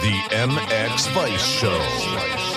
The MX Vice Show.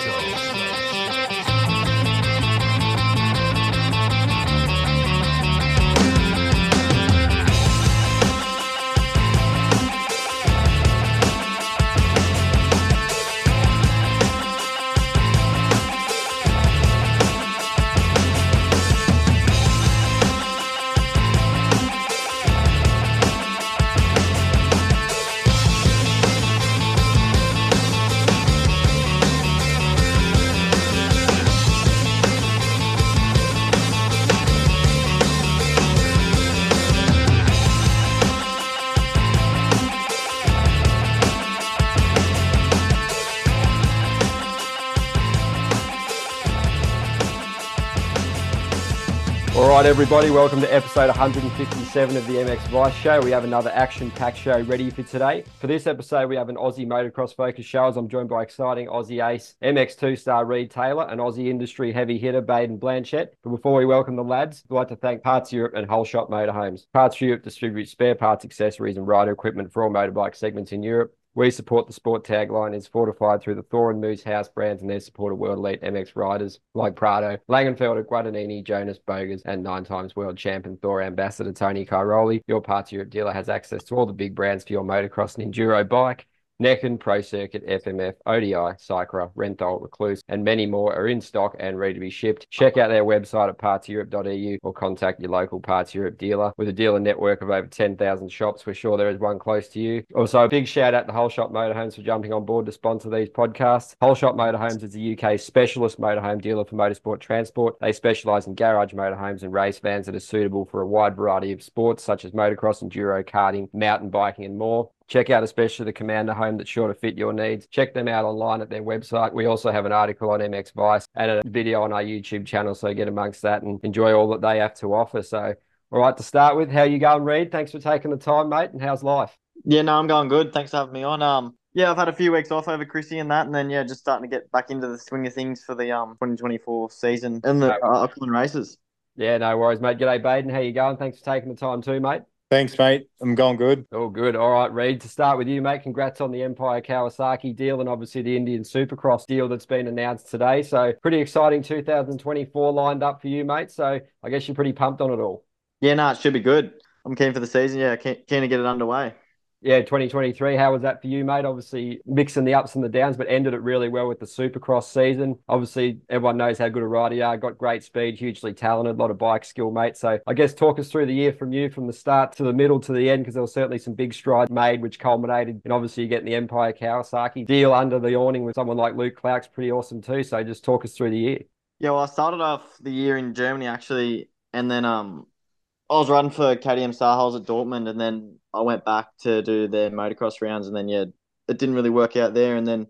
Right, everybody, welcome to episode 157 of the MX Vice Show. We have another action packed show ready for today. For this episode, we have an Aussie motocross focus show as I'm joined by exciting Aussie ace, MX2 star Reid Taylor, and Aussie industry heavy hitter Bayden Blanchette. But before we welcome the lads, I'd like to thank Parts Europe and Holeshot Motorhomes. Parts Europe distributes spare parts, accessories, and rider equipment for all motorbike segments in Europe. We support the sport tagline is fortified through the Thor and Moose house brands and their support of world elite MX riders like Prado, Langenfelder, Guadagnini, Jonas Bogers, and nine times world champion Thor ambassador Tony Cairoli. Your Parts Europe dealer has access to all the big brands for your motocross and enduro bike. Neken, Pro Circuit, FMF, ODI, Cycra, Renthal, Rekluse, and many more are in stock and ready to be shipped. Check out their website at partseurope.eu or contact your local Parts Europe dealer. With a dealer network of over 10,000 shops, we're sure there is one close to you. Also, a big shout out to Holeshot Motorhomes for jumping on board to sponsor these podcasts. Holeshot Motorhomes is the UK's specialist motorhome dealer for motorsport transport. They specialise in garage motorhomes and race vans that are suitable for a wide variety of sports such as motocross, enduro, karting, mountain biking, and more. Check out especially the Commander home that's sure to fit your needs. Check them out online at their website. We also have an article on MX Vice and a video on our YouTube channel, so get amongst that and enjoy all that they have to offer. So, all right, to start with, how you going, Reid? Thanks for taking the time, mate. And how's life? Yeah, no, I'm going good. Thanks for having me on. Um, yeah, I've had a few weeks off over Chrissy and that, and then yeah, just starting to get back into the swing of things for the um 2024 season and the uh, upcoming races. Yeah, no worries, mate. G'day, Bayden. How you going? Thanks for taking the time too, mate. Thanks, mate. I'm going good. All good. All right, Reid, to start with you, mate, congrats on the Empire Kawasaki deal and obviously the Indian Supercross deal that's been announced today. So, pretty exciting 2024 lined up for you, mate. So, I guess you're pretty pumped on it all. Yeah, no, it should be good. I'm keen for the season. Yeah, keen, keen to get it underway yeah, 2023. How was that for you, mate? Obviously, mixing the ups and the downs, but ended it really well with the Supercross season. Obviously, everyone knows how good a rider you are. Got great speed, hugely talented, a lot of bike skill, mate. So, I guess talk us through the year from you, from the start to the middle to the end, because there was certainly some big strides made, which culminated in obviously getting the Empire Kawasaki deal under the awning with someone like Luke Clark's pretty awesome too. So, just talk us through the year. Yeah, well, I started off the year in Germany actually, and then um, I was running for KTM Sarholz at Dortmund, and then I went back to do their motocross rounds, and then yeah, it didn't really work out there, and then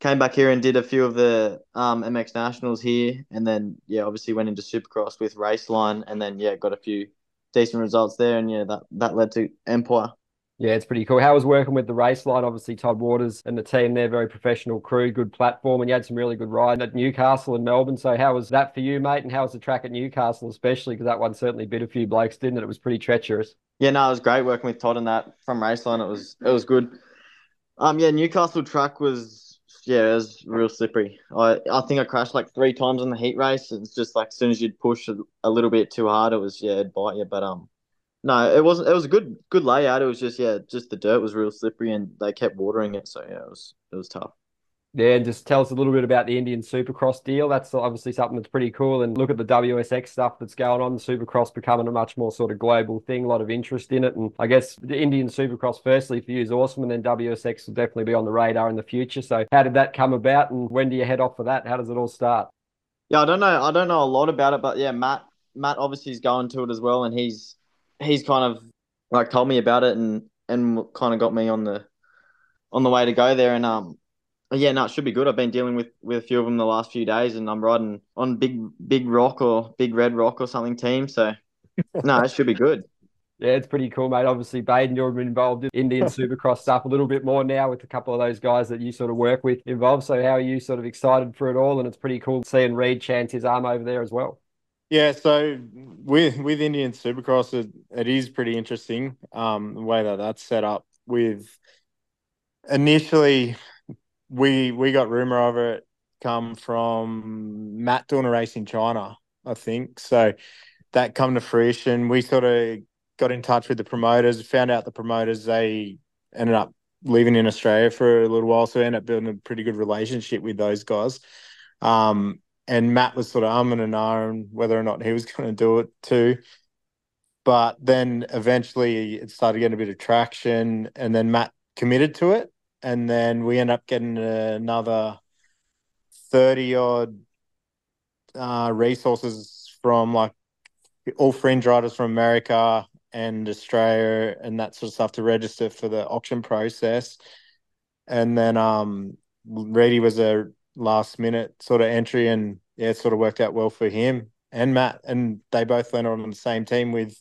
came back here and did a few of the um, MX Nationals here, and then yeah, obviously went into Supercross with Raceline, and then yeah, got a few decent results there, and yeah, that that led to Empire. Yeah, it's pretty cool. How was working with the Raceline? Obviously, Todd Waters and the team, they're very professional crew, good platform, and you had some really good riding at Newcastle and Melbourne. So, how was that for you, mate? And how was the track at Newcastle, especially because that one certainly bit a few blokes, didn't it? It was pretty treacherous. Yeah, no, it was great working with Todd and that from Raceline. It was it was good. Um, yeah, Newcastle track was yeah, it was real slippery. I I think I crashed like three times in the heat race. It's just like as soon as you'd push a, a little bit too hard, it was yeah, it'd bite you. But um, no, it wasn't. It was a good good layout. It was just yeah, just the dirt was real slippery, and they kept watering it. So yeah, it was it was tough. Yeah, and just tell us a little bit about the Indian Supercross deal. That's obviously something that's pretty cool. And look at the WSX stuff that's going on. Supercross becoming a much more sort of global thing, a lot of interest in it. And I guess the Indian Supercross, firstly, for you is awesome. And then WSX will definitely be on the radar in the future. So, how did that come about? And when do you head off for that? How does it all start? Yeah, I don't know. I don't know a lot about it, but yeah, Matt, Matt obviously is going to it as well. And he's, he's kind of like told me about it and and kind of got me on the on the way to go there and um yeah no it should be good I've been dealing with with a few of them the last few days and I'm riding on big big rock or big red rock or something team so no it should be good yeah, it's pretty cool, mate. Obviously, Bayden, you're been involved in Indian Supercross stuff a little bit more now with a couple of those guys that you sort of work with involved. So, how are you sort of excited for it all? And it's pretty cool seeing Reid chance his arm over there as well. Yeah, so with with Indian Supercross, it, it is pretty interesting um, the way that that's set up. With initially we we got rumor of it come from Matt doing a race in China, I think. So that come to fruition. We sort of got in touch with the promoters, found out the promoters they ended up living in Australia for a little while, so we ended up building a pretty good relationship with those guys. Um, and Matt was sort of umming and ahhing whether or not he was going to do it too. But then eventually it started getting a bit of traction, and then Matt committed to it, and then we end up getting another thirty odd uh, resources from like all fringe riders from America and Australia and that sort of stuff to register for the auction process. And then um Reidy was a last minute sort of entry and yeah, it sort of worked out well for him and Matt. And they both went on the same team with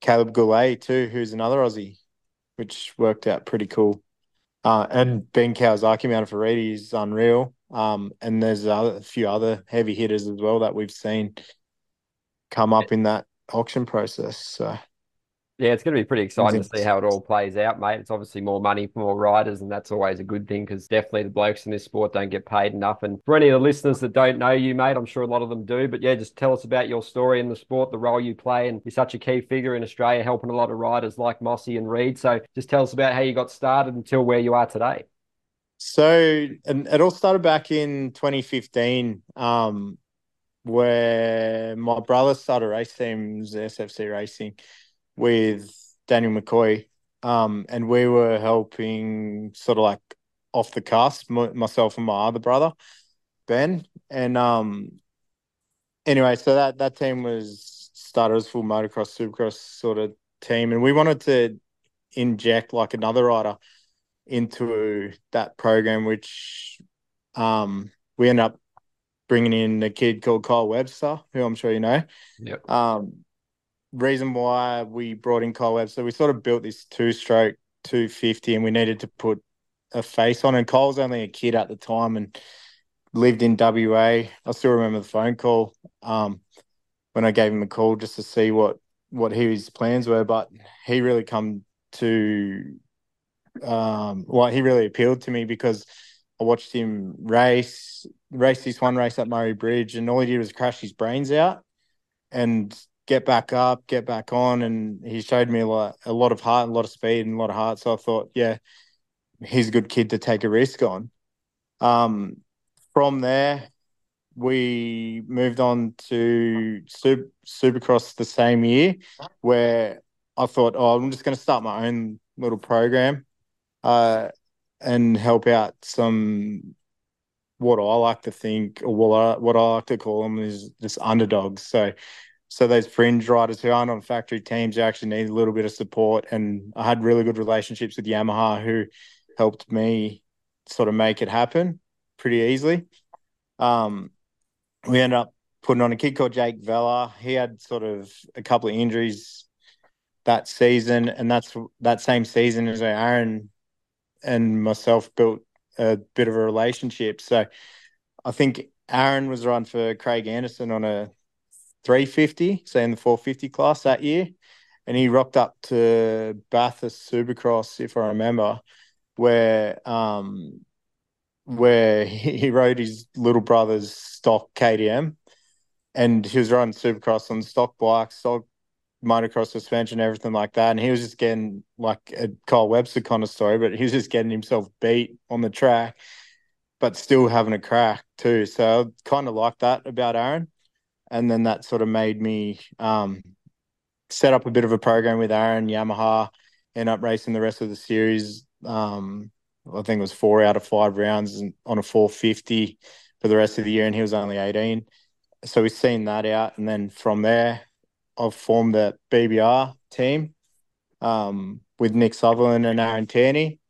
Caleb Goulet too, who's another Aussie, which worked out pretty cool. Uh, and Ben Kawasaki mounted for Reidy is unreal. Um, and there's a few other heavy hitters as well that we've seen come up in that auction process. So yeah, it's going to be pretty exciting to see how it all plays out, mate. It's obviously more money for more riders, and that's always a good thing because definitely the blokes in this sport don't get paid enough. And for any of the listeners that don't know you, mate, I'm sure a lot of them do. But yeah, just tell us about your story in the sport, the role you play, and you're such a key figure in Australia, helping a lot of riders like Mossy and Reid. So just tell us about how you got started until where you are today. So, and it all started back in 2015. Um, where my brother started race teams, SFC Racing, with Daniel McCoy, um, and we were helping sort of like off the cusp, myself and my other brother, Ben, and um, anyway, so that that team was started as full motocross, supercross sort of team, and we wanted to inject like another rider into that program, which um, we ended up bringing in a kid called Kyle Webster, who I'm sure you know. Yep. Um, reason why we brought in Kyle Webster, we sort of built this two stroke 250 and we needed to put a face on. And Kyle's only a kid at the time and lived in WA. I still remember the phone call um, when I gave him a call just to see what what his plans were. But he really come to um, well, he really appealed to me because I watched him race, race this one race at Murray Bridge, and all he did was crash his brains out and get back up, get back on. And he showed me a lot, a lot of heart, a lot of speed, and a lot of heart. So I thought, yeah, he's a good kid to take a risk on. Um, from there, we moved on to super, Supercross the same year, where I thought, oh, I'm just going to start my own little program. Uh, and help out some what I like to think or what I what I like to call them is just underdogs. So so those fringe riders who aren't on factory teams actually need a little bit of support. And I had really good relationships with Yamaha who helped me sort of make it happen pretty easily. Um, we ended up putting on a kid called Jake Vella. He had sort of a couple of injuries that season, and that's that same season as Aaron and myself built a bit of a relationship. So I think Aaron was run for Craig Anderson on a 350, say in the 450 class that year. And he rocked up to Bathurst Supercross, if I remember, where um where he rode his little brother's stock KTM, and he was riding supercross on stock bikes, stock motocross suspension, everything like that. And he was just getting like a Kyle Webster kind of story, but he was just getting himself beat on the track, but still having a crack too. So I kind of like that about Aaron. And then that sort of made me um, set up a bit of a program with Aaron Yamaha, end up racing the rest of the series. Um, I think it was four out of five rounds on a 450 for the rest of the year, and he was only 18. So we've seen that out. And then from there, I've formed the BBR team um, with Nick Sutherland and Aaron Tierney.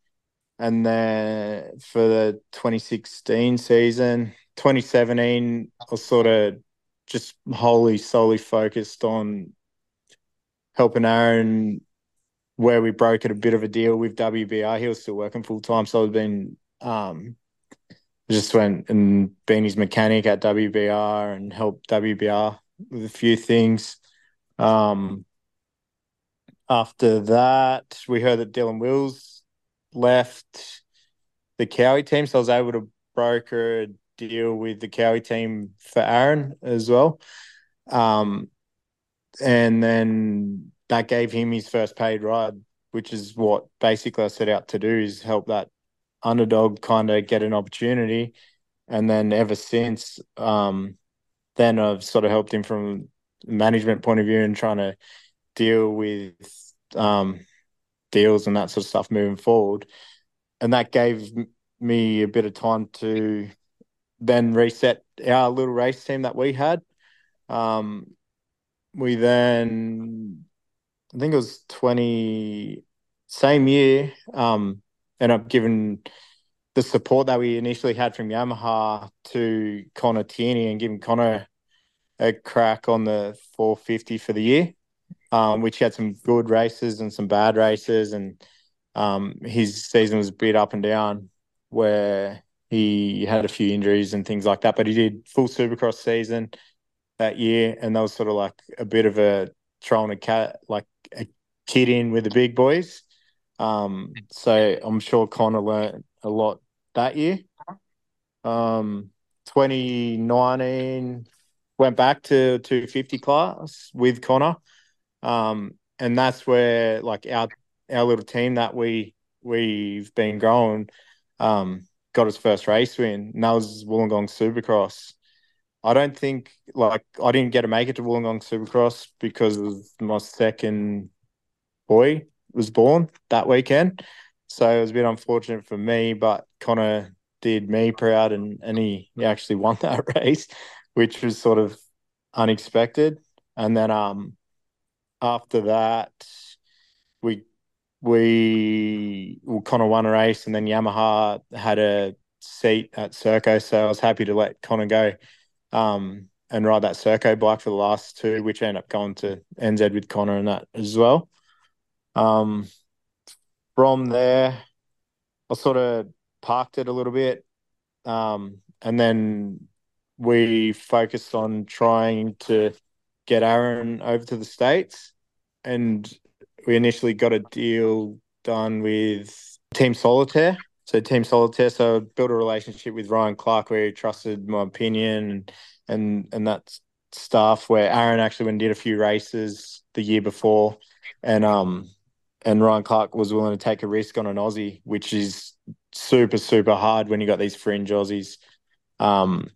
And then for the 2016 season, 2017, I sort of just wholly solely focused on helping Aaron where we broke it a bit of a deal with WBR. He was still working full time, so I've been um, just went and been his mechanic at WBR and helped WBR with a few things. Um, after that, we heard that Dylan Wills left. the Cowie team, so I was able to broker deal with the Cowie team for Aaron as well. Um, and then that gave him his first paid ride, which is what basically I set out to do is help that underdog kind of get an opportunity. And then ever since, um, then I've sort of helped him from management point of view and trying to deal with um, deals and that sort of stuff moving forward. And that gave me a bit of time to then reset our little race team that we had. Um, we then, I think it was 20, same year, um, ended up giving the support that we initially had from Yamaha to Connor Tierney and giving Connor a crack on the 450 for the year, um, which had some good races and some bad races. And um, his season was a bit up and down where he had a few injuries and things like that, but he did full supercross season that year. And that was sort of like a bit of a throwing a cat, like a kid in with the big boys. Um, so I'm sure Connor learned a lot that year. Um, 2019 went back to 250 class with Connor. Um, and that's where like our our little team that we we've been growing um, got his first race win, and that was Wollongong Supercross. I don't think like I didn't get to make it to Wollongong Supercross because my second boy was born that weekend. So it was a bit unfortunate for me, but Connor did me proud and, and he, he actually won that race, which was sort of unexpected. And then um after that we we well, Connor won a race and then Yamaha had a seat at Serco. So I was happy to let Connor go um and ride that Serco bike for the last two, which ended up going to NZ with Connor and that as well. Um, from there, I sort of parked it a little bit. Um, and then we focused on trying to get Aaron over to the States. And we initially got a deal done with Team Solitaire. So Team Solitaire, so I built a relationship with Ryan Clark where he trusted my opinion and and, that stuff where Aaron actually went and did a few races the year before and um and Ryan Clark was willing to take a risk on an Aussie, which is super, super hard when you got these fringe Aussies um,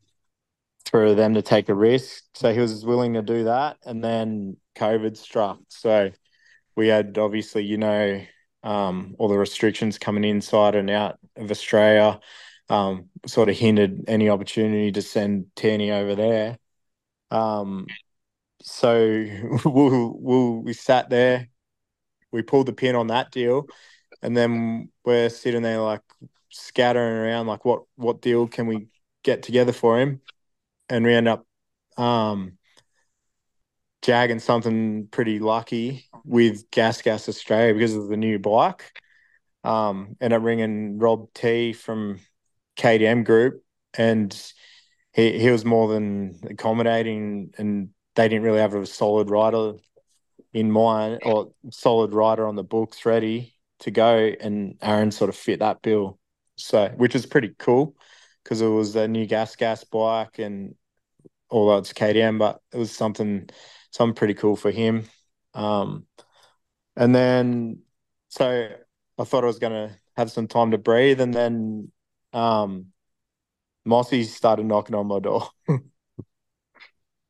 for them to take a risk. So he was willing to do that. And then COVID struck. So we had obviously, you know, um, all the restrictions coming inside and out of Australia um, sort of hindered any opportunity to send Tierney over there. Um, so we'll, we'll, we sat there we pulled the pin on that deal, and then we're sitting there like scattering around, like what what deal can we get together for him, and we end up um, jagging something pretty lucky with Gas Gas Australia because of the new bike. Um, end up ringing Rob T from KTM Group, and he he was more than accommodating, and they didn't really have a solid rider in mind or solid rider on the books ready to go, and Aaron sort of fit that bill. So, which is pretty cool because it was a new gas gas bike and although it's KTM, but it was something something pretty cool for him. Um, and then so I thought I was gonna have some time to breathe, and then um, Mossy started knocking on my door.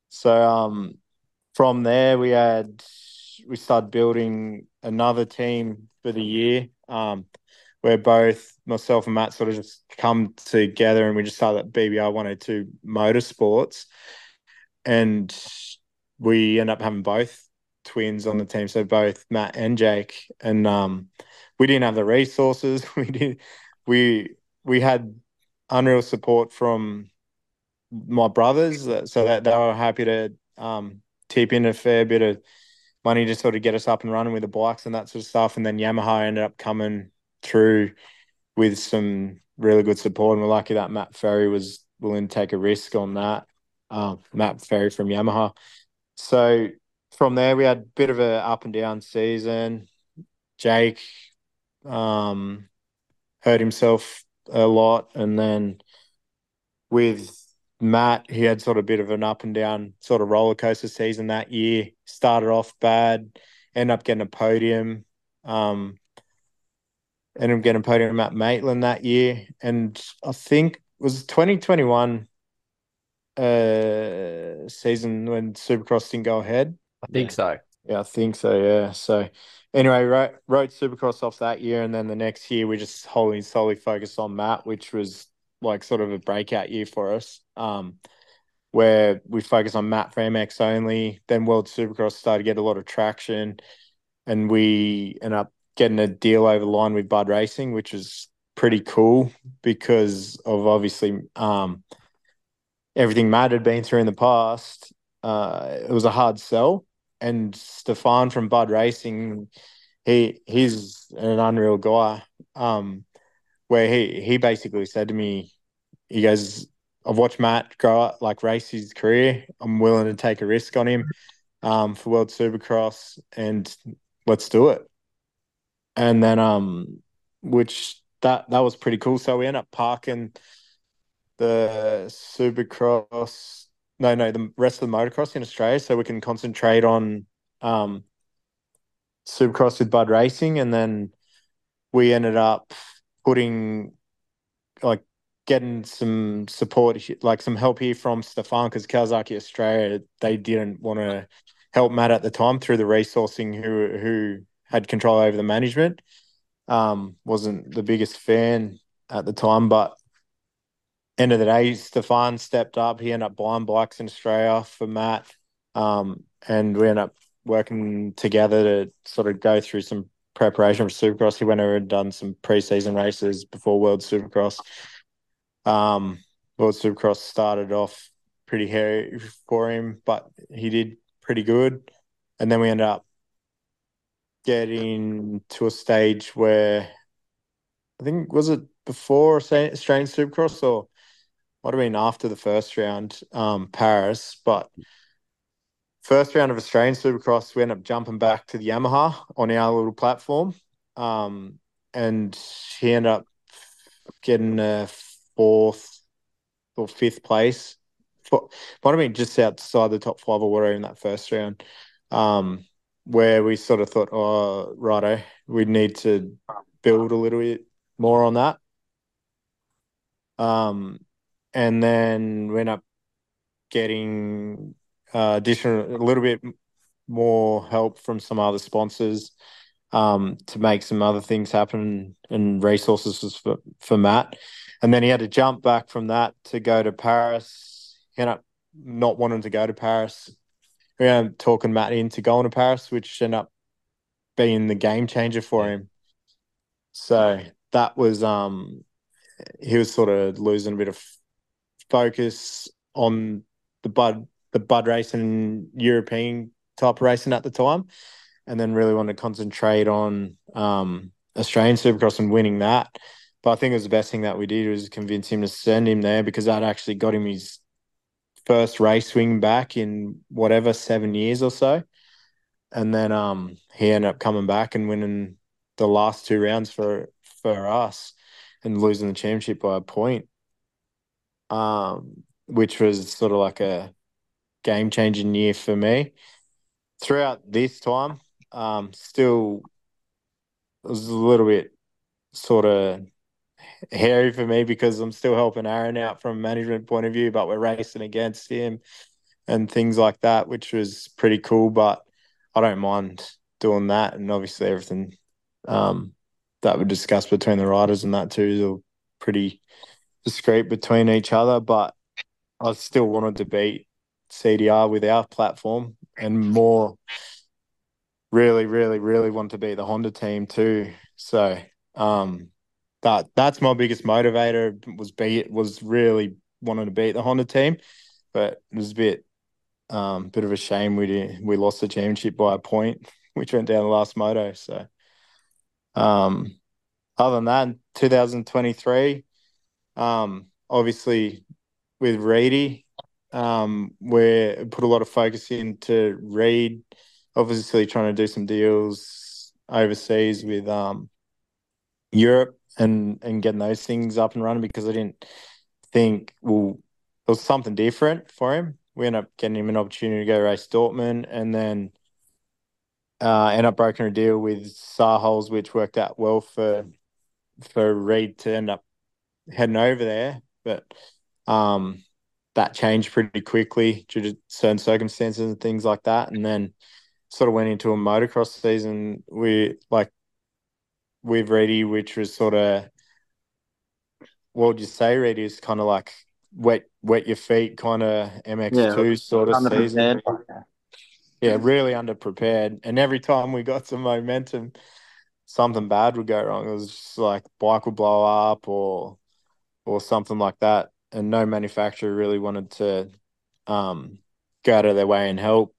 so um, from there we had we started building another team for the year. Um, where both myself and Matt sort of just come together and we just started BBR 102 Motorsports. And we end up having both twins on the team. So both Matt and Jake. And um, we didn't have the resources. We did we we had unreal support from my brothers. So that they were happy to um, tip in a fair bit of money to sort of get us up and running with the bikes and that sort of stuff. And then Yamaha ended up coming through with some really good support. And we're lucky that Matt Ferry was willing to take a risk on that. Um, Matt Ferry from Yamaha. So from there, we had a bit of a up and down season. Jake um, hurt himself a lot, and then with Matt, he had sort of a bit of an up and down sort of roller coaster season that year. Started off bad, ended up getting a podium. Um, ended up getting a podium at Maitland that year, and I think was 2021 uh season when Supercross didn't go ahead. I think Yeah. so. Yeah, I think so. Yeah. So anyway, rode, rode Supercross off that year, and then the next year we just wholly solely focused on Matt, which was like sort of a breakout year for us. Um, where we focused on Matt for MX only. Then World Supercross started to get a lot of traction, and we end up getting a deal over the line with Bud Racing, which was pretty cool because of obviously um everything Matt had been through in the past. Uh, it was a hard sell and Stefan from Bud Racing, he he's an unreal guy. Um, where he he basically said to me, he goes, I've watched Matt grow up, like race his career. I'm willing to take a risk on him, um, for World Supercross, and let's do it. And then um, which that that was pretty cool. So we end up parking the Supercross no, no, the rest of the motocross in Australia, so we can concentrate on um, Supercross with Bud Racing, and then we ended up putting like getting some support, like some help here from Stefan because Kawasaki Australia they didn't want to help Matt at the time through the resourcing who who had control over the management. Um, wasn't the biggest fan at the time, but end of the day, Stefan stepped up. He ended up buying bikes in Australia for Matt. Um, and we ended up working together to sort of go through some preparation for Supercross. He went over and done some preseason races before World Supercross. Um, World Supercross started off pretty hairy for him, but he did pretty good. And then we ended up getting to a stage where I think was it before Australian Supercross or might have been after the first round, um, Paris, but first round of Australian Supercross, we ended up jumping back to the Yamaha on our little platform. Um, and he ended up getting a fourth or fifth place. For, might have been just outside the top five or whatever in that first round. Um, where we sort of thought, oh, righto, we need to build a little bit more on that. Um, and then we end up getting uh, additional a little bit more help from some other sponsors um, to make some other things happen and resources for for Matt. And then he had to jump back from that to go to Paris. He ended up not wanting to go to Paris. We ended up talking Matt into going to Paris, which ended up being the game changer for him. So that was um he was sort of losing a bit of focus on the bud the bud racing European type racing at the time, and then really wanted to concentrate on um, Australian Supercross and winning that. But I think it was the best thing that we did was convince him to send him there because that actually got him his first race wing back in whatever seven years or so, and then um, he ended up coming back and winning the last two rounds for for us and losing the championship by a point um, which was sort of like a game changing year for me. Throughout this time, um, still was a little bit sort of hairy for me because I'm still helping Aaron out from a management point of view, but we're racing against him and things like that, which was pretty cool. But I don't mind doing that, and obviously everything um, that we discussed between the riders and that too is all pretty discreet between each other, but I still wanted to beat CDR with our platform and more really, really, really want to beat the Honda team too. So um that that's my biggest motivator was beat was really wanting to beat the Honda team. But it was a bit um bit of a shame we did, we lost the championship by a point, which went down the last moto. So um other than that, 2023, um, obviously, with Reidy, um, we put a lot of focus into Reid. Obviously, trying to do some deals overseas with um, Europe and and getting those things up and running because I didn't think well it was something different for him. We ended up getting him an opportunity to go race Dortmund and then uh, end up broking a deal with Sarholz, which worked out well for for Reid to end up heading over there. But um, that changed pretty quickly due to certain circumstances and things like that. And then sort of went into a motocross season. We like with Reidy, which was sort of what would you say, Reidy is kind of like wet wet your feet kind of MX2 yeah, sort of season. Yeah, really underprepared. And every time we got some momentum, something bad would go wrong. It was just like bike would blow up or or something like that. And no manufacturer really wanted to um, go out of their way and help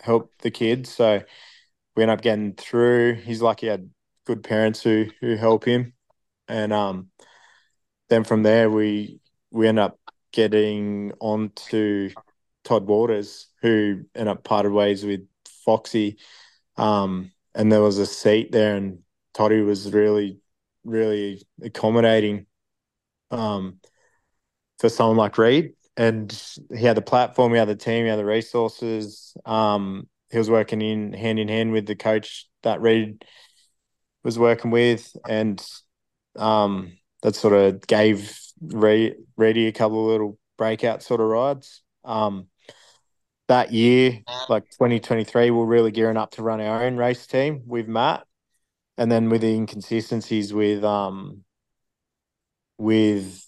help the kids. So we end up getting through. He's lucky he had good parents who who help him. And um then from there we we end up getting on to Todd Waters, who ended up parted ways with Foxy. Um, and there was a seat there, and Toddy was really, really accommodating um, for someone like Reid. And he had the platform, he had the team, he had the resources. Um, he was working in hand in hand with the coach that Reid was working with, and um, that sort of gave Reid, Reidy a couple of little breakout sort of rides. Um, that year, like 2023, we're really gearing up to run our own race team with Matt, and then with the inconsistencies with um with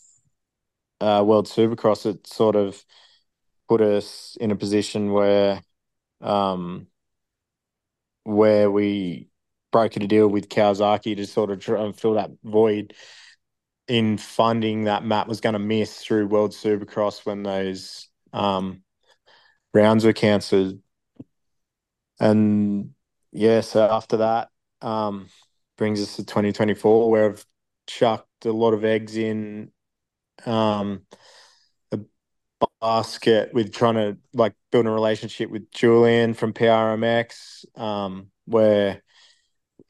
uh, World Supercross, it sort of put us in a position where um where we broke a deal with Kawasaki to sort of try and fill that void in funding that Matt was going to miss through World Supercross when those um rounds were cancelled. And yeah, so after that, um, brings us to 2024, where I've chucked a lot of eggs in um, a basket with trying to like build a relationship with Julian from PRMX, um, where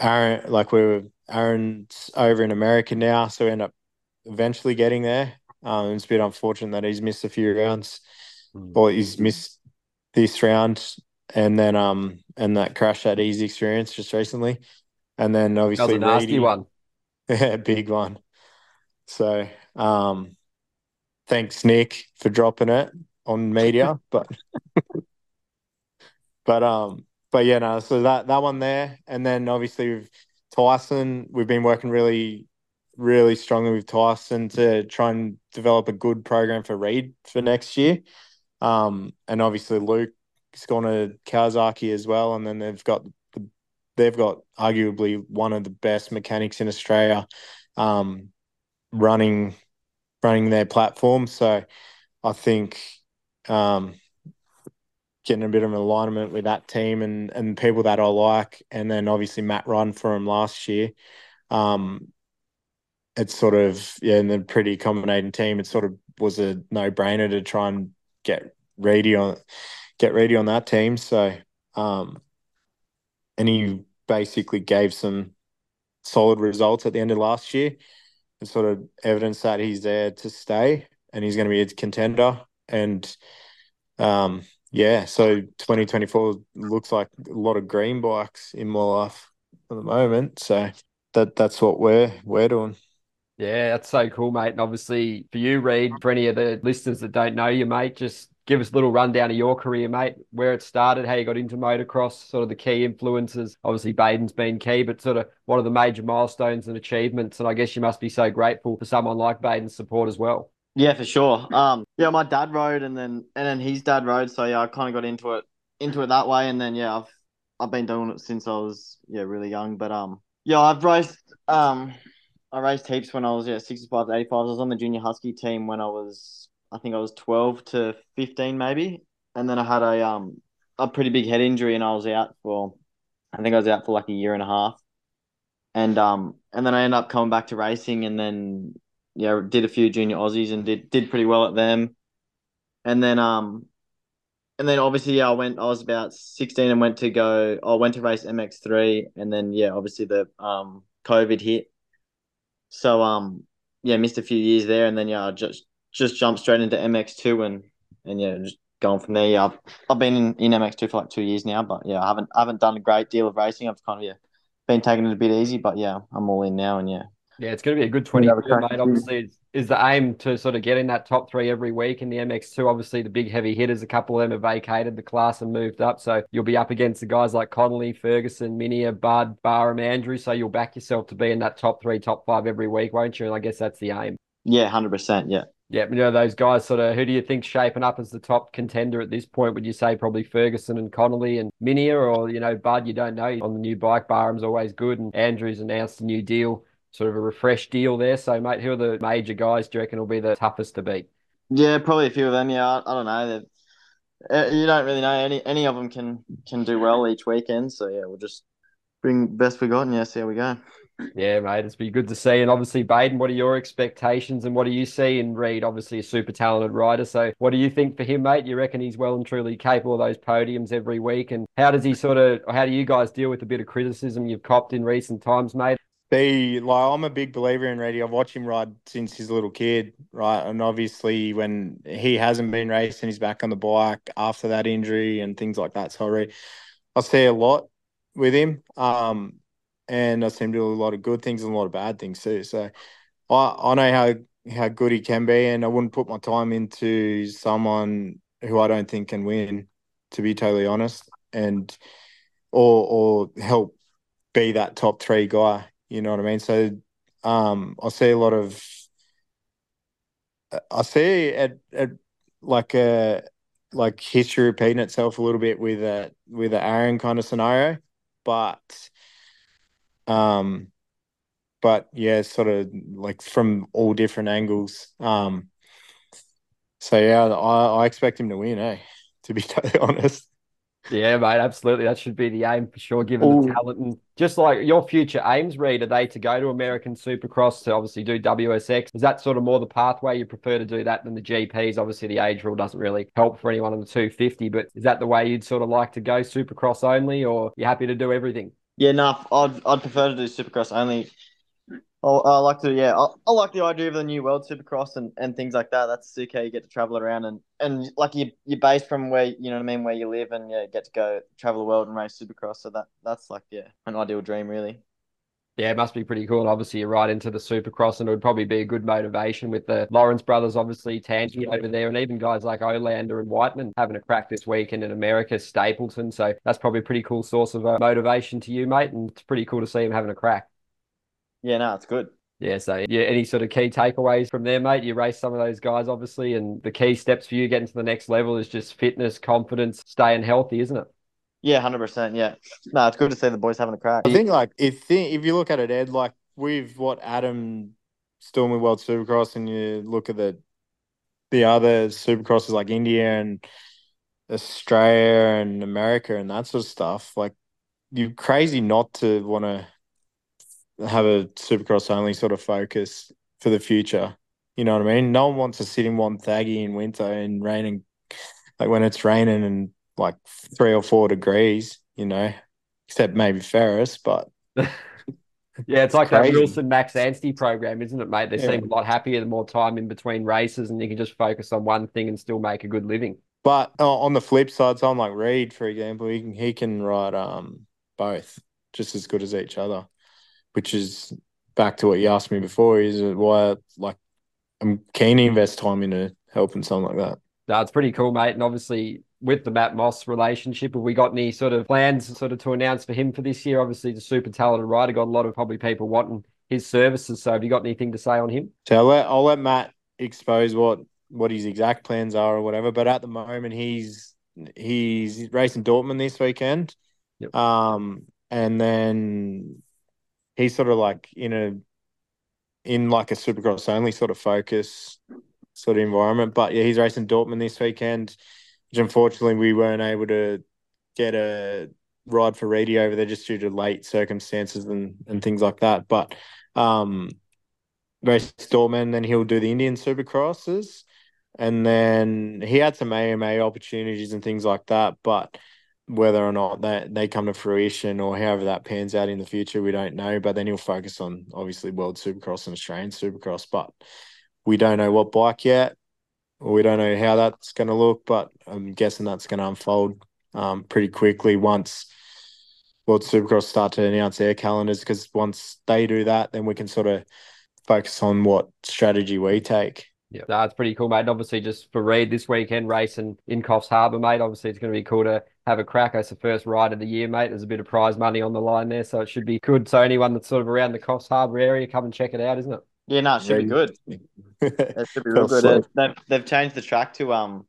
Aaron, like we were, Aaron's over in America now, so we end up eventually getting there. Um, it's a bit unfortunate that he's missed a few rounds. Mm. Well, he's missed this round, and then um and that crash at easy experience just recently, and then obviously that was a nasty one, yeah, big one. So um, thanks Nick for dropping it on media, but but um but yeah no so that that one there, and then obviously with Tyson, we've been working really really strongly with Tyson to try and develop a good program for Reid for next year. Um, and obviously Luke's gone to Kawasaki as well, and then they've got they've got arguably one of the best mechanics in Australia, um, running running their platform. So I think um, getting a bit of an alignment with that team and and people that I like, and then obviously Matt Run from last year. Um, it's sort of yeah, and the pretty accommodating team. It sort of was a no brainer to try and get ready on get ready on that team. So um, and he basically gave some solid results at the end of last year and sort of evidence that he's there to stay and he's going to be a contender. And um, yeah, so 2024 looks like a lot of green bikes in my life at the moment. So that that's what we're we're doing. Yeah, that's so cool, mate. And obviously for you, Reid, for any of the listeners that don't know you, mate, just give us a little rundown of your career, mate, where it started, how you got into motocross, sort of the key influences. Obviously, Bayden's been key, but sort of what are the major milestones and achievements? And I guess you must be so grateful for someone like Bayden's support as well. Yeah, for sure. Um, yeah, my dad rode, and then and then his dad rode, so yeah, I kind of got into it into it that way, and then yeah, I've I've been doing it since I was yeah really young, but um, yeah, I've raced um I raced heaps when I was yeah 65 to 85. I was on the junior husky team when I was I think I was 12 to 15 maybe, and then I had a um a pretty big head injury and I was out for I think I was out for like a year and a half, and um and then I ended up coming back to racing and then yeah did a few junior Aussies and did did pretty well at them, and then um and then obviously yeah, I went I was about 16 and went to go I went to race MX3 and then yeah obviously the um COVID hit. So um yeah, missed a few years there, and then yeah, I just just jumped straight into MX two and and yeah, just going from there. Yeah, I've, I've been in, in MX two for like two years now, but yeah, I haven't I haven't done a great deal of racing. I've kind of yeah been taking it a bit easy, but yeah, I'm all in now, and yeah. Yeah, it's going to be a good 22, mate. Obviously, is the aim to sort of get in that top three every week in the MX2. Obviously, the big heavy hitters, a couple of them have vacated the class and moved up. So you'll be up against the guys like Connolly, Ferguson, Minier, Bud, Barham, Andrew. So you'll back yourself to be in that top three, top five every week, won't you? And I guess that's the aim. Yeah, 100%. Yeah. Yeah, you know, those guys sort of, who do you think shaping up as the top contender at this point? Would you say probably Ferguson and Connolly and Minier or, you know, Bud? You don't know. On the new bike, Barham's always good and Andrews announced a new deal, sort of a refresh deal there. So, mate, who are the major guys do you reckon will be the toughest to beat? Yeah, probably a few of them. Yeah, I, I don't know. Uh, you don't really know. Any any of them can can do well each weekend. So, yeah, we'll just bring best we got and, yeah, see how we go. Yeah, mate, it's been good to see. And obviously, Bayden, what are your expectations and what do you see in Reid? Obviously, a super talented rider. So, what do you think for him, mate? You reckon he's well and truly capable of those podiums every week? And how does he sort of, how do you guys deal with a bit of criticism you've copped in recent times, mate? The like, I'm a big believer in Reidy. I've watched him ride since he's a little kid, right? And obviously, when he hasn't been racing, he's back on the bike after that injury and things like that. So, I, I see a lot with him. Um, and I see him do a lot of good things and a lot of bad things too. So I I know how how good he can be, and I wouldn't put my time into someone who I don't think can win, to be totally honest, and or or help be that top three guy. You know what I mean? So um, I see a lot of I see it, it like a like history repeating itself a little bit with a with an Aaron kind of scenario, but um, but yeah, sort of like from all different angles. Um, so yeah, I, I expect him to win, eh? To be totally honest. Yeah, mate, absolutely. That should be the aim for sure, given Ooh. the talent and just like your future aims, Reid, are they to go to American Supercross to obviously do WSX? Is that sort of more the pathway you prefer to do that than the GPs? Obviously, the age rule doesn't really help for anyone on the 250, but is that the way you'd sort of like to go Supercross only, or you happy to do everything? Yeah, no, I'd I'd prefer to do Supercross only. I, I like to, yeah, I, I like the idea of the new world Supercross and, and things like that. That's sick how you get to travel around and, and like you you're based from where you know what I mean, where you live, and yeah, get to go travel the world and race Supercross. So that that's like yeah, an ideal dream, really. Yeah, it must be pretty cool. And obviously, you're right into the Supercross, and it would probably be a good motivation with the Lawrence brothers, obviously Tanti over there, and even guys like Olander and Whiteman having a crack this weekend in America, Stapleton. So that's probably a pretty cool source of uh, motivation to you, mate. And it's pretty cool to see him having a crack. Yeah, no, it's good. Yeah, so yeah, any sort of key takeaways from there, mate? You race some of those guys, obviously, and the key steps for you getting to the next level is just fitness, confidence, staying healthy, isn't it? Yeah, hundred percent. Yeah, no, it's good to see the boys having a crack. I think like if if you look at it, Ed, like with what Adam Stormy World Supercross, and you look at the the other Supercrosses like India and Australia and America and that sort of stuff, like you're crazy not to want to have a Supercross only sort of focus for the future. You know what I mean? No one wants to sit in one thaggy in winter and raining, like when it's raining and like three or four degrees, you know, except maybe Ferris, but yeah, it's like that Wilson Max Anstie program, isn't it, mate? They yeah. seem a lot happier the more time in between races, and you can just focus on one thing and still make a good living. But uh, on the flip side, someone like Reid, for example, he can he can ride um both just as good as each other, which is back to what you asked me before. Is why like I'm keen to invest time into helping someone like that. That's pretty cool, mate. And obviously, with the Matt Moss relationship? Have we got any sort of plans sort of to announce for him for this year? Obviously, the super talented rider got a lot of probably people wanting his services. So have you got anything to say on him? So I'll let, I'll let Matt expose what what his exact plans are or whatever. But at the moment, he's he's racing Dortmund this weekend. Yep. Um, and then he's sort of like in a in like a supercross only sort of focus sort of environment. But yeah, he's racing Dortmund this weekend unfortunately we weren't able to get a ride for radio over there just due to late circumstances and, and things like that. But um, race Dortmund, then he'll do the Indian Supercrosses, and then he had some AMA opportunities and things like that. But whether or not that they come to fruition or however that pans out in the future, we don't know. But then he'll focus on obviously World Supercross and Australian Supercross. But we don't know what bike yet, we don't know how that's going to look. But I'm guessing that's going to unfold um, pretty quickly once World Supercross start to announce their calendars. Because once they do that, then we can sort of focus on what strategy we take. Yeah, that's pretty cool, mate. And obviously, just for Reid this weekend, racing in Coffs Harbour, mate. Obviously, it's going to be cool to have a crack. It's the first ride of the year, mate. There's a bit of prize money on the line there, so it should be good. So anyone that's sort of around the Coffs Harbour area, come and check it out, isn't it? Yeah, no, it should be good. It should be real good. They've, they've changed the track to um,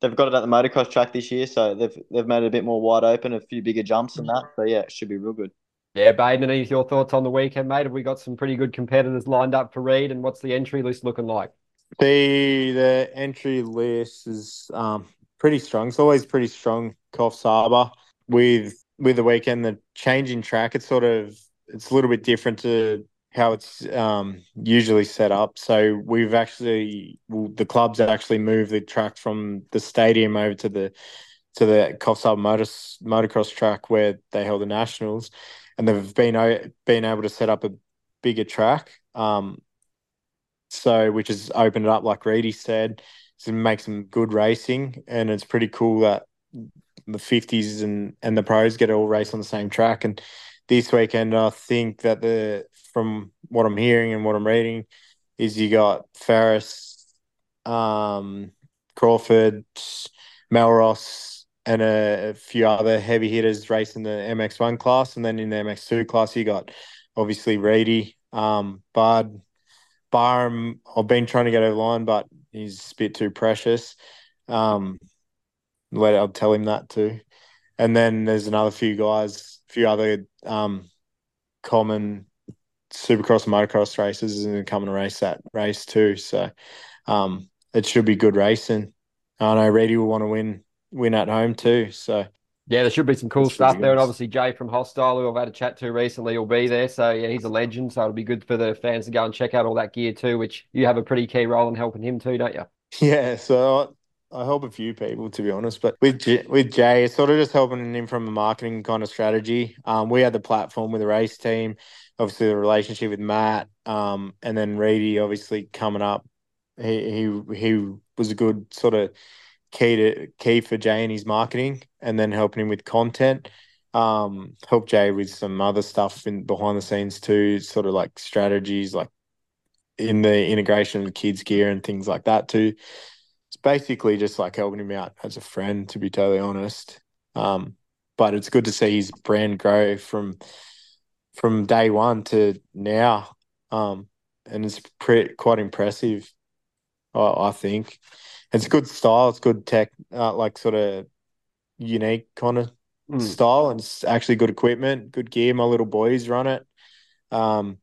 they've got it at the motocross track this year, so they've they've made it a bit more wide open, a few bigger jumps and that. So yeah, it should be real good. Yeah, Bayden, any your thoughts on the weekend, mate? Have we got some pretty good competitors lined up for Reid, and what's the entry list looking like? The the entry list is um pretty strong. It's always pretty strong. Coffs Harbour with with the weekend, the changing track. It's sort of it's a little bit different to how it's um usually set up. So we've actually well, the clubs actually moved the track from the stadium over to the to the Coffs Harbour Motor, motocross track where they held the nationals, and they've been been able to set up a bigger track. Um, so which has opened it up, like Reidy said, to make some good racing, and it's pretty cool that the fifties and and the pros get all race on the same track. And this weekend, I think that the from what I'm hearing and what I'm reading, is you got Ferris, um, Crawford, Mellross, and a, a, few other heavy hitters racing the MX1 class, and then in the MX2 class, you got obviously Reidy, um, Bud, Barham, I've been trying to get over line, but he's a bit too precious. Um, let I'll tell him that too. And then there's another few guys, few other um, common supercross and motocross races and then coming to race that race too. So um, it should be good racing. I know Reidy will want to win win at home too. So yeah, there should be some cool stuff there. And obviously, Jay from Hostile, who I've had a chat to recently, will be there. So, yeah, he's a legend. So, it'll be good for the fans to go and check out all that gear too, which you have a pretty key role in helping him too, don't you? Yeah. So, I help a few people, to be honest. But with J- with Jay, it's sort of just helping him from a marketing kind of strategy. Um, we had the platform with the race team, obviously, the relationship with Matt, um, and then Reidy, obviously, coming up. He, he, he was a good sort of key to key for Jay and his marketing, and then helping him with content. Um, help Jay with some other stuff in behind the scenes too, sort of like strategies, like in the integration of kids gear and things like that too. Basically just like helping him out as a friend, to be totally honest. Um, but it's good to see his brand grow from from day one to now. Um, and it's pretty quite impressive, I, I think it's a good style. It's good tech, uh, like sort of unique kind of mm. style, and it's actually good equipment, good gear. My little boys run it, um,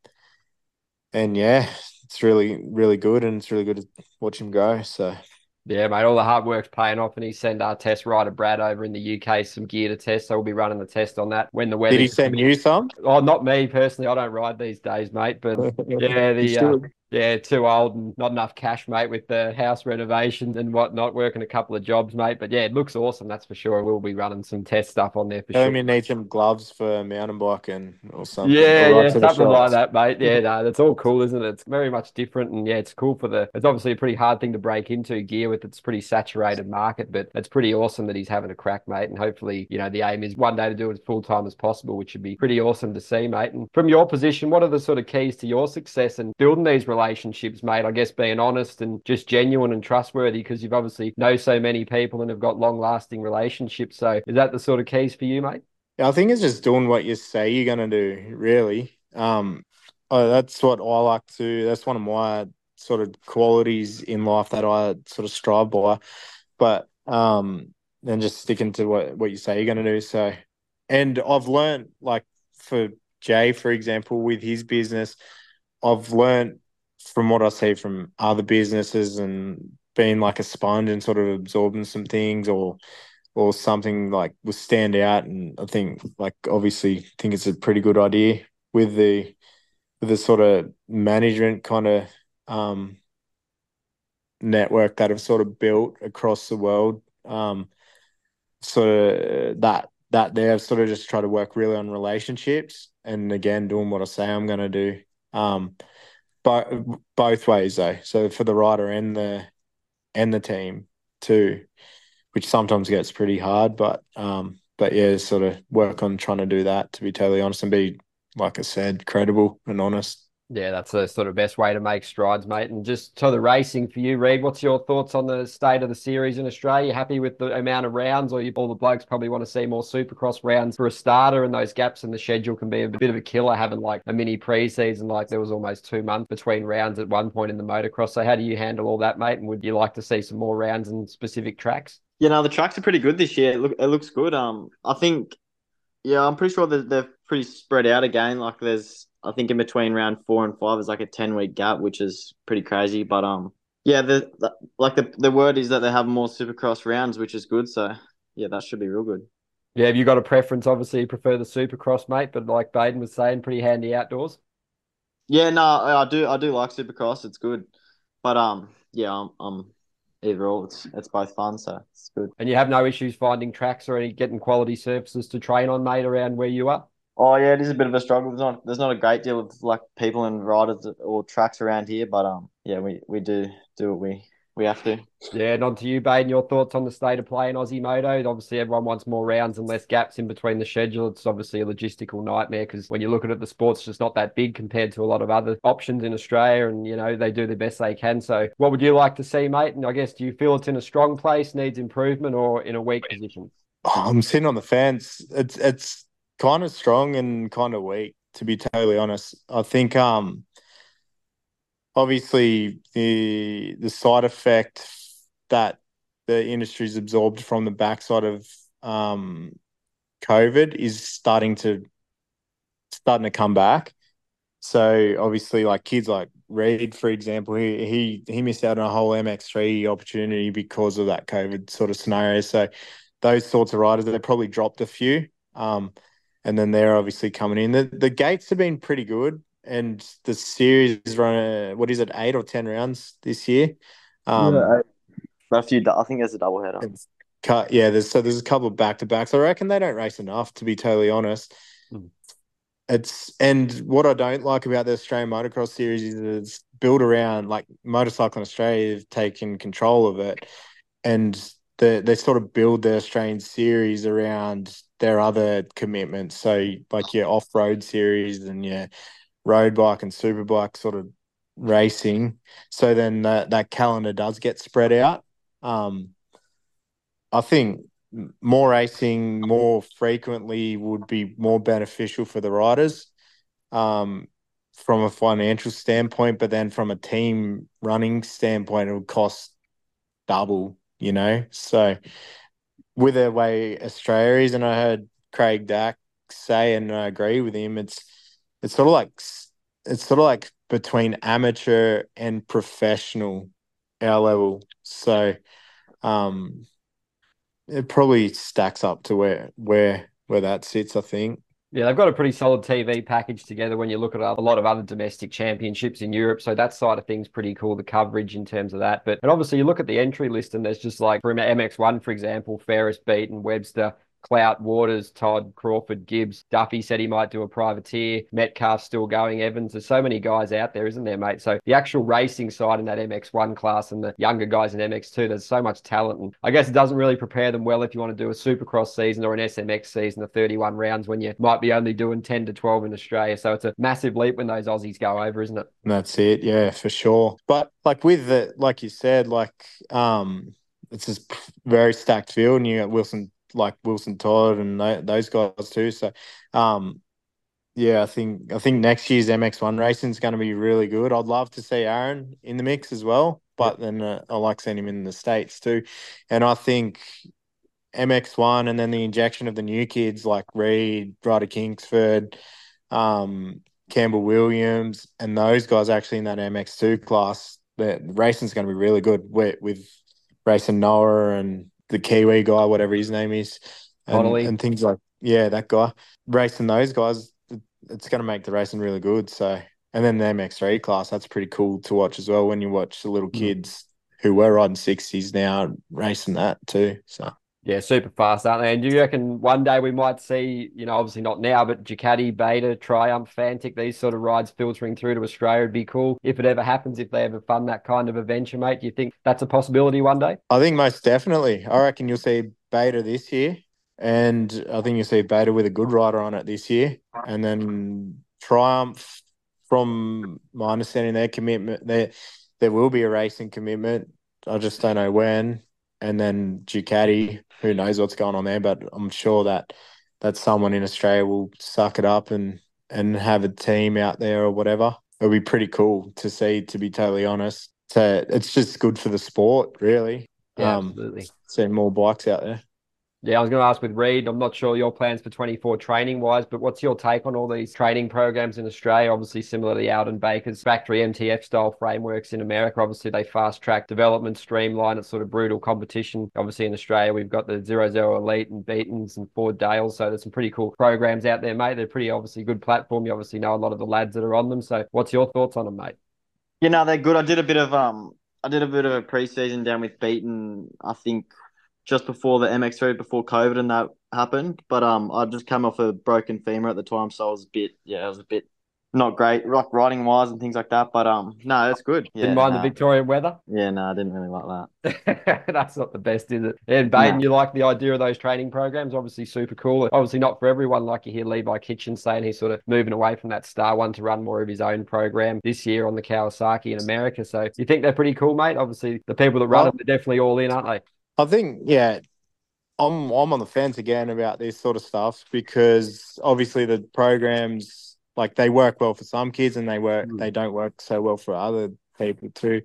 and yeah, it's really really good, and it's really good to watch him grow. So. Yeah, mate, all the hard work's paying off, and he sent our test rider Brad over in the UK some gear to test. So we'll be running the test on that when the weather. Did he send you some? Oh, not me personally. I don't ride these days, mate. But yeah, the uh, yeah, too old and not enough cash, mate, with the house renovations and whatnot, working a couple of jobs, mate. But yeah, it looks awesome, that's for sure. We'll be running some test stuff on there for Tell sure. You need some gloves for mountain biking or something. Yeah, yeah, something like that, mate. Yeah, no, that's all cool, isn't it? It's very much different, and yeah, it's cool for the. It's obviously a pretty hard thing to break into gear with. It's pretty saturated market, but it's pretty awesome that he's having a crack, mate. And hopefully, you know, the aim is one day to do it as full time as possible, which would be pretty awesome to see, mate. And from your position, what are the sort of keys to your success and building these relationships, mate? I guess being honest and just genuine and trustworthy because you've obviously know so many people and have got long lasting relationships. So is that the sort of keys for you, mate? Yeah, I think it's just doing what you say you're going to do, really. Um, oh, that's what I like to, that's one of my sort of qualities in life that I sort of strive by. But, um, then just sticking to what, what you say you're going to do. So, and I've learned like for Jay, for example, with his business, I've learned from what I see from other businesses and being like a sponge and sort of absorbing some things or or something like will stand out and I think like obviously think it's a pretty good idea with the with the sort of management kind of um network that have sort of built across the world um sort of that that there. I've sort of just try to work really on relationships, and again, doing what I say I'm going to do. Um, but both ways though. So for the rider and the and the team too, which sometimes gets pretty hard. But um, but yeah, sort of work on trying to do that. To be totally honest, and be like I said, credible and honest. Yeah, that's the sort of best way to make strides, mate. And just to the racing for you, Reid, what's your thoughts on the state of the series in Australia? Happy with the amount of rounds, or you, all the blokes probably want to see more supercross rounds for a starter, and those gaps in the schedule can be a bit of a killer having like a mini preseason, like there was almost two months between rounds at one point in the motocross. So, how do you handle all that, mate? And would you like to see some more rounds in specific tracks? Yeah, no, the tracks are pretty good this year. It, look, it looks good. Um, I think, yeah, I'm pretty sure that they're pretty spread out again. Like there's I think in between round four and five is like a ten week gap, which is pretty crazy. But um, yeah, the, the like the the word is that they have more Supercross rounds, which is good. So yeah, that should be real good. Yeah, have you got a preference? Obviously, you prefer the Supercross, mate, but like Bayden was saying, pretty handy outdoors. Yeah, no, I do. I do like Supercross. It's good, but um, yeah, I'm, I'm either or. It's it's both fun, so it's good. And you have no issues finding tracks or any getting quality surfaces to train on, mate, around where you are. Oh yeah, it is a bit of a struggle. There's not there's not a great deal of like people and riders or tracks around here, but um yeah, we, we do do what we we have to. Yeah, and on to you, Bayden. Your thoughts on the state of play in Aussie Moto? Obviously, everyone wants more rounds and less gaps in between the schedule. It's obviously a logistical nightmare because when you look at it, the sport's just not that big compared to a lot of other options in Australia, and you know they do the best they can. So, what would you like to see, mate? And I guess do you feel it's in a strong place, needs improvement, or in a weak position? Oh, I'm sitting on the fence. It's it's kind of strong and kind of weak, to be totally honest. I think um obviously the the side effect that the industry's absorbed from the backside of um COVID is starting to starting to come back. So obviously, like kids like Reid, for example, he he he missed out on a whole MX3 opportunity because of that COVID sort of scenario. So those sorts of riders, they probably dropped a few. Um, and then they're obviously coming in. The the gates have been pretty good, and the series is run. what is it, eight or ten rounds this year? Um, yeah, a few. I think there's a double header. Cut. Yeah, there's so there's a couple of back to backs. I reckon they don't race enough, to be totally honest. Mm. It's and what I don't like about the Australian Motocross Series is it's built around like Motorcycling Australia have taken control of it, and the, they sort of build their Australian series around their other commitments. So like your off road series and your road bike and superbike sort of racing. So then that that calendar does get spread out. Um, I think more racing more frequently would be more beneficial for the riders um, from a financial standpoint, but then from a team running standpoint, it would cost double, you know. So with the way Australia is, and I heard Craig Dack say, and I agree with him. It's it's sort of like it's sort of like between amateur and professional our level. So, um, it probably stacks up to where where where that sits. I think. Yeah, they've got a pretty solid TV package together when you look at a lot of other domestic championships in Europe. So that side of things pretty cool, the coverage in terms of that. But and obviously you look at the entry list and there's just like from MX1, for example, Ferris Beaton, Webster, Clout, Waters, Todd, Crawford, Gibbs, Duffy said he might do a privateer. Metcalf still going. Evans. There's so many guys out there, isn't there, mate? So the actual racing side in that MX1 class and the younger guys in MX2, there's so much talent. And I guess it doesn't really prepare them well if you want to do a supercross season or an SMX season of 31 rounds when you might be only doing 10 to 12 in Australia. So it's a massive leap when those Aussies go over, isn't it? That's it. Yeah, for sure. But like with the, like you said, like, um, it's a very stacked field, and you got Wilson like Wilson Todd and those guys too. So, um, yeah, I think I think next year's MX1 racing is going to be really good. I'd love to see Aaron in the mix as well, but then uh, I like seeing him in the states too. And I think MX1 and then the injection of the new kids like Reid, Ryder Kingsford, um, Campbell Williams, and those guys actually in that MX2 class. The racing's going to be really good with, with racing Noah and the Kiwi guy, whatever his name is, and, and things like yeah, that guy racing those guys. It's going to make the racing really good. So, and then the MX3 class, that's pretty cool to watch as well. When you watch the little mm. kids who were riding sixties now racing that too. So Yeah, super fast, aren't they? And do you reckon one day we might see, you know, obviously not now, but Ducati, Beta, Triumph, Fantic, these sort of rides filtering through to Australia would be cool if it ever happens, if they ever fund that kind of adventure, mate. Do you think that's a possibility one day? I think most definitely. I reckon you'll see Beta this year, and I think you'll see Beta with a good rider on it this year, and then Triumph. From my understanding, their commitment, there there will be a racing commitment. I just don't know when. And then Ducati, who knows what's going on there, but I'm sure that that someone in Australia will suck it up and and have a team out there or whatever. It'll be pretty cool to see, to be totally honest. So it's just good for the sport, really. Yeah, um, absolutely. Seeing more bikes out there. Yeah, I was going to ask with Reid. I'm not sure your plans for 24 training wise, but what's your take on all these training programs in Australia? Obviously, similar to the Aldon Bakers factory MTF style frameworks in America. Obviously, they fast track development, streamline. It's sort of brutal competition. Obviously, in Australia, we've got the zero zero elite and Beatons and Ford Dales. So there's some pretty cool programs out there, mate. They're pretty obviously good platform. You obviously know a lot of the lads that are on them. So what's your thoughts on them, mate? You know, they're good. I did a bit of um I did a bit of a preseason down with Beaton, I think just before the MX3, before COVID and that happened. But um, I just came off a broken femur at the time, so I was a bit, yeah, I was a bit not great, like riding wise and things like that. But um, no, it's good. Yeah, Didn't mind no. the Victorian weather? Yeah, no, I didn't really like that. That's not the best, is it? And Bayden, No. you like the idea of those training programs? Obviously, super cool. Obviously, not for everyone. Like you hear Levi Kitchen saying he's sort of moving away from that star one to run more of his own program this year on the Kawasaki in America. So you think they're pretty cool, mate? Obviously, the people that run Well- them, they're definitely all in, aren't they? I think, yeah, I'm I'm on the fence again about this sort of stuff because obviously the programs like they work well for some kids and they work Mm. they don't work so well for other people too.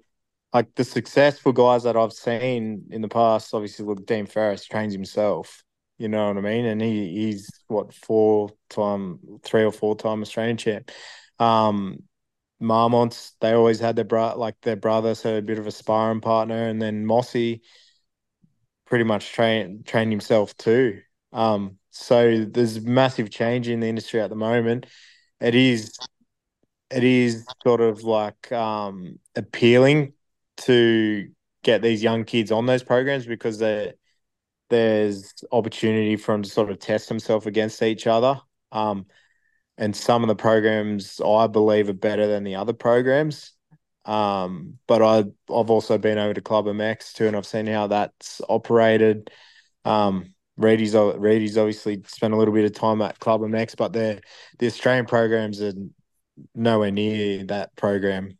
Like the successful guys that I've seen in the past, obviously look Dean Ferris trains himself. You know what I mean? And he he's what four time three or four time Australian champ. Um Marmonts, they always had their bro like their brother, so a bit of a sparring partner, and then Mossy pretty much train trained himself too. Um, so there's massive change in the industry at the moment. It is it is sort of like um appealing to get these young kids on those programs because there's opportunity for them to sort of test themselves against each other. Um, and some of the programs I believe are better than the other programs. Um, but I I've also been over to Club MX too, and I've seen how that's operated. Um, Reidy's Reidy's obviously spent a little bit of time at Club MX, but the the Australian programs are nowhere near that program.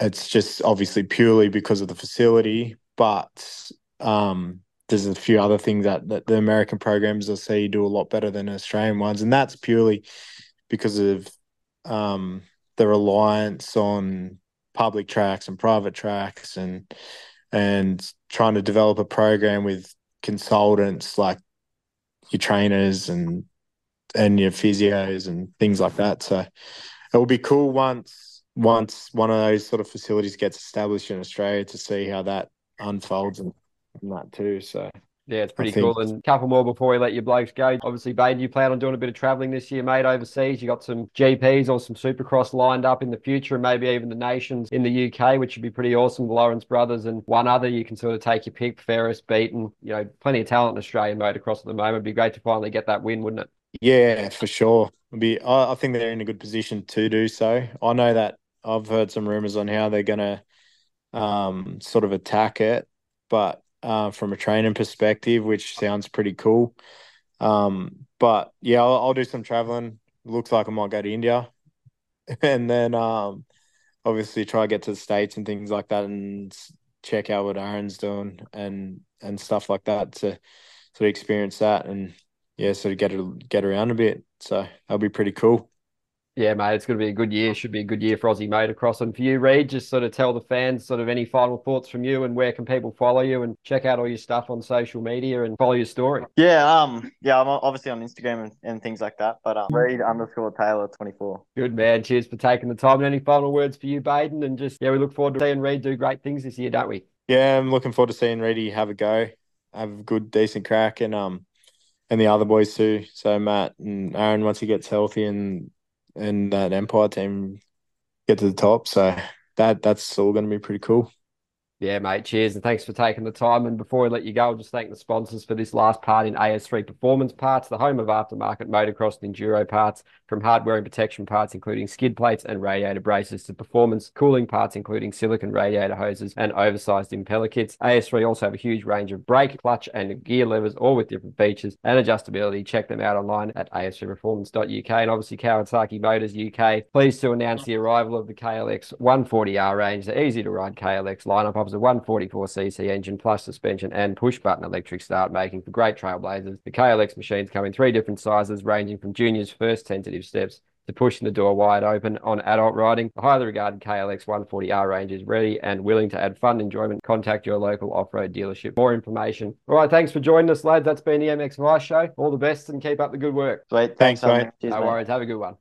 It's just obviously purely because of the facility, but um, there's a few other things that, that the American programs I see do a lot better than Australian ones, and that's purely because of um, the reliance on public tracks and private tracks and and trying to develop a program with consultants like your trainers and and your physios and things like that. So it will be cool once once one of those sort of facilities gets established in Australia to see how that unfolds and, and that too. So Yeah, it's pretty cool. And a couple more before we let you blokes go. Obviously, Bayden, you plan on doing a bit of traveling this year, mate, overseas. You got some GPs or some supercross lined up in the future, and maybe even the nations in the UK, which would be pretty awesome. The Lawrence brothers and one other. You can sort of take your pick. Ferris, Beaton, you know, plenty of talent in Australian motocross at the moment. It'd be great to finally get that win, wouldn't it? Yeah, for sure. It'll be I, I think they're in a good position to do so. I know that I've heard some rumors on how they're gonna um sort of attack it, but uh, from a training perspective, which sounds pretty cool. Um, but yeah, I'll, I'll do some traveling. Looks like I might go to India, and then um, obviously try to get to the states and things like that, and check out what Aaron's doing and and stuff like that to sort of experience that and yeah, sort of get get around a bit. So that'll be pretty cool. Yeah, mate, it's going to be a good year. Should be a good year for Aussie motocross. And for you, Reid, just sort of tell the fans sort of any final thoughts from you and where can people follow you and check out all your stuff on social media and follow your story. Yeah, um, yeah, I'm obviously on Instagram and, and things like that. But um, Reid underscore Taylor twenty four. Good man. Cheers for taking the time. And any final words for you, Bayden? And just, yeah, we look forward to seeing Reid do great things this year, don't we? Yeah, I'm looking forward to seeing Reidy have a go, have a good, decent crack, and um, and the other boys too. So Matt and Aaron, once he gets healthy, and and that Empire team get to the top. So that that's all going to be pretty cool. Yeah, mate. Cheers. And thanks for taking the time. And before we let you go, I'll just thank the sponsors for this last part in AS3 Performance Parts, the home of aftermarket motocross and enduro parts, from hardware and protection parts, including skid plates and radiator braces, to performance cooling parts, including silicon radiator hoses and oversized impeller kits. AS3 also have a huge range of brake, clutch, and gear levers, all with different features and adjustability. Check them out online at as3performance.uk. And obviously, Kawasaki Motors UK, pleased to announce the arrival of the KLX 140R range, the easy to ride KLX lineup offers a 144cc engine plus suspension and push button electric start, making for great trailblazers. The KLX machines come in three different sizes, ranging from junior's first tentative steps to pushing the door wide open on adult riding. The highly regarded KLX 140R range is ready and willing to add fun enjoyment. Contact your local off-road dealership. More information. All right, thanks for joining us, lads. That's been the MX Vice Show. All the best and keep up the good work. Sweet. Thanks, Thanks, mate. mate. Cheers, no mate. worries. Have a good one.